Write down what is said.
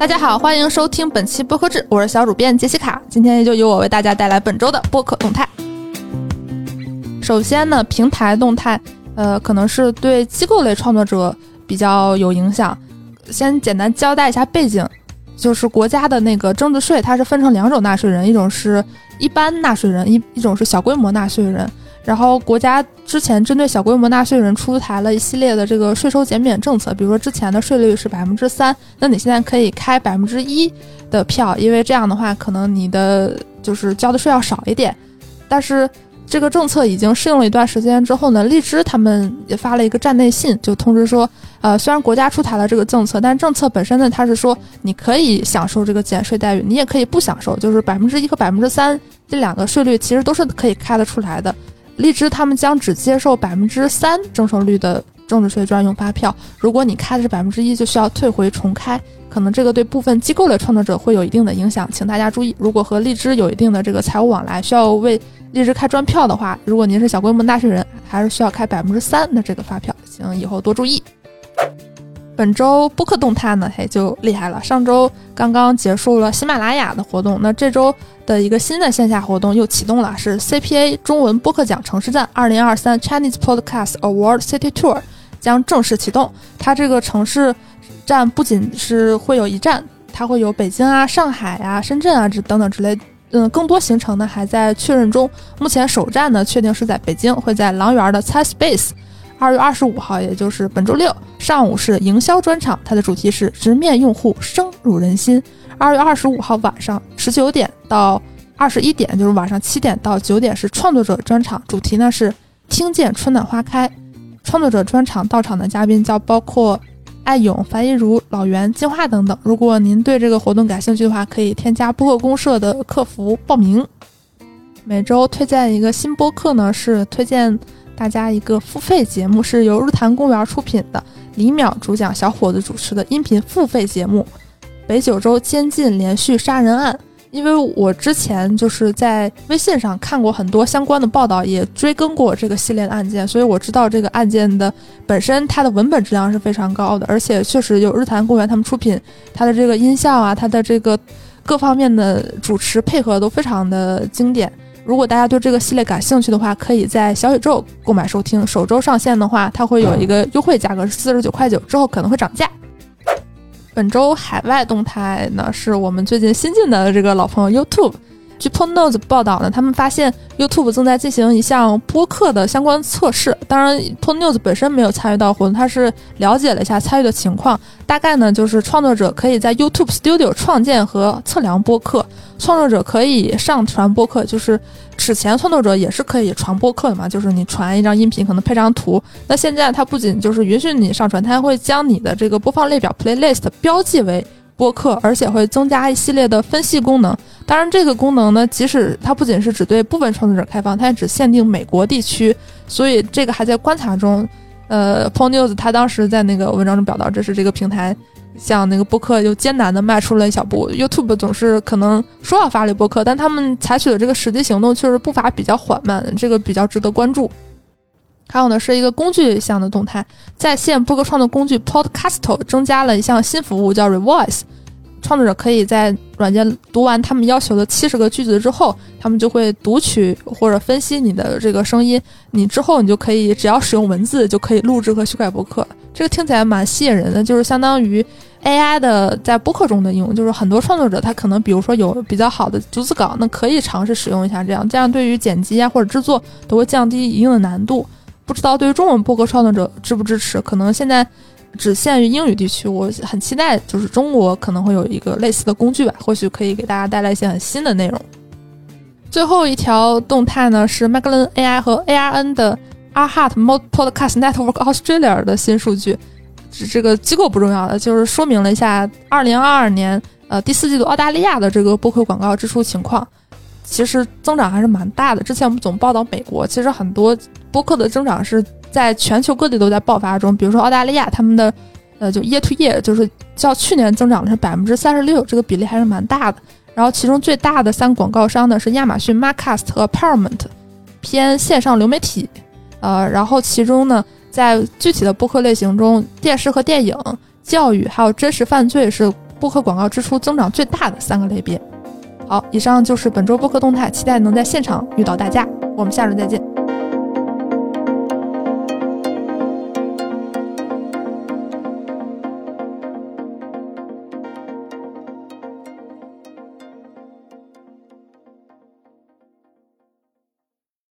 大家好，欢迎收听本期播客志，我是小主编杰西卡。今天就由我为大家带来本周的播客动态。首先呢，平台动态，呃，可能是对机构类创作者比较有影响。先简单交代一下背景，就是国家的那个增值税，它是分成两种纳税人，一种是一般纳税人，一一种是小规模纳税人。然后国家之前针对小规模纳税人出台了一系列的这个税收减免政策，比如说之前的税率是百分之三，那你现在可以开百分之一的票，因为这样的话可能你的就是交的税要少一点。但是这个政策已经适用了一段时间之后呢，荔枝他们也发了一个站内信，就通知说，呃，虽然国家出台了这个政策，但政策本身呢，它是说你可以享受这个减税待遇，你也可以不享受，就是百分之一和百分之三这两个税率其实都是可以开得出来的。荔枝他们将只接受百分之三征收率的增值税专用发票，如果你开的是百分之一，就需要退回重开。可能这个对部分机构的创作者会有一定的影响，请大家注意。如果和荔枝有一定的这个财务往来，需要为荔枝开专票的话，如果您是小规模纳税人，还是需要开百分之三的这个发票，请以后多注意。本周播客动态呢，嘿就厉害了。上周刚刚结束了喜马拉雅的活动，那这周的一个新的线下活动又启动了，是 CPA 中文播客奖城市站二零二三 Chinese Podcast Award City Tour 将正式启动。它这个城市站不仅是会有一站，它会有北京啊、上海啊、深圳啊这等等之类，嗯，更多行程呢还在确认中。目前首站呢确定是在北京，会在狼园的 Chai Space。二月二十五号，也就是本周六上午是营销专场，它的主题是直面用户，深入人心。二月二十五号晚上十九点到二十一点，就是晚上七点到九点是创作者专场，主题呢是听见春暖花开。创作者专场到场的嘉宾将包括艾勇、樊一茹、老袁、金花等等。如果您对这个活动感兴趣的话，可以添加播客公社的客服报名。每周推荐一个新播客呢，是推荐。大家一个付费节目是由日坛公园出品的，李淼主讲，小伙子主持的音频付费节目《北九州监禁连续杀人案》。因为我之前就是在微信上看过很多相关的报道，也追更过这个系列的案件，所以我知道这个案件的本身它的文本质量是非常高的，而且确实有日坛公园他们出品，它的这个音效啊，它的这个各方面的主持配合都非常的经典。如果大家对这个系列感兴趣的话，可以在小宇宙购买收听。首周上线的话，它会有一个优惠价格是四十九块九，之后可能会涨价。本周海外动态呢，是我们最近新进的这个老朋友 YouTube。据 p o n News 报道呢，他们发现 YouTube 正在进行一项播客的相关测试。当然 p o n News 本身没有参与到活动，他是了解了一下参与的情况。大概呢，就是创作者可以在 YouTube Studio 创建和测量播客，创作者可以上传播客。就是此前创作者也是可以传播客的嘛，就是你传一张音频，可能配张图。那现在它不仅就是允许你上传，它还会将你的这个播放列表 Playlist 标记为。播客，而且会增加一系列的分析功能。当然，这个功能呢，即使它不仅是只对部分创作者开放，它也只限定美国地区，所以这个还在观察中。呃 p o n News 他当时在那个文章中表达，这是这个平台向那个播客又艰难的迈出了一小步。YouTube 总是可能说要发力播客，但他们采取的这个实际行动确实步伐比较缓慢，这个比较值得关注。还有呢，是一个工具项的动态，在线播客创作工具 Podcasto 增加了一项新服务，叫 Revoice。创作者可以在软件读完他们要求的七十个句子之后，他们就会读取或者分析你的这个声音。你之后你就可以只要使用文字就可以录制和修改博客。这个听起来蛮吸引人的，就是相当于 AI 的在博客中的应用。就是很多创作者他可能比如说有比较好的逐字稿，那可以尝试使用一下这样，这样对于剪辑啊或者制作都会降低一定的难度。不知道对于中文播客创作者支不支持？可能现在。只限于英语地区，我很期待，就是中国可能会有一个类似的工具吧，或许可以给大家带来一些很新的内容。最后一条动态呢是 m a g l a n AI 和 ARN 的 a r h a r t Podcast Network Australia 的新数据，这个机构不重要的，就是说明了一下2022年呃第四季度澳大利亚的这个播客广告支出情况，其实增长还是蛮大的。之前我们总报道美国，其实很多播客的增长是。在全球各地都在爆发中，比如说澳大利亚，他们的，呃，就 year to year，就是较去年增长的是百分之三十六，这个比例还是蛮大的。然后其中最大的三个广告商呢是亚马逊、Marcast 和 Paramount，偏线上流媒体。呃，然后其中呢，在具体的播客类型中，电视和电影、教育还有真实犯罪是播客广告支出增长最大的三个类别。好，以上就是本周播客动态，期待能在现场遇到大家。我们下周再见。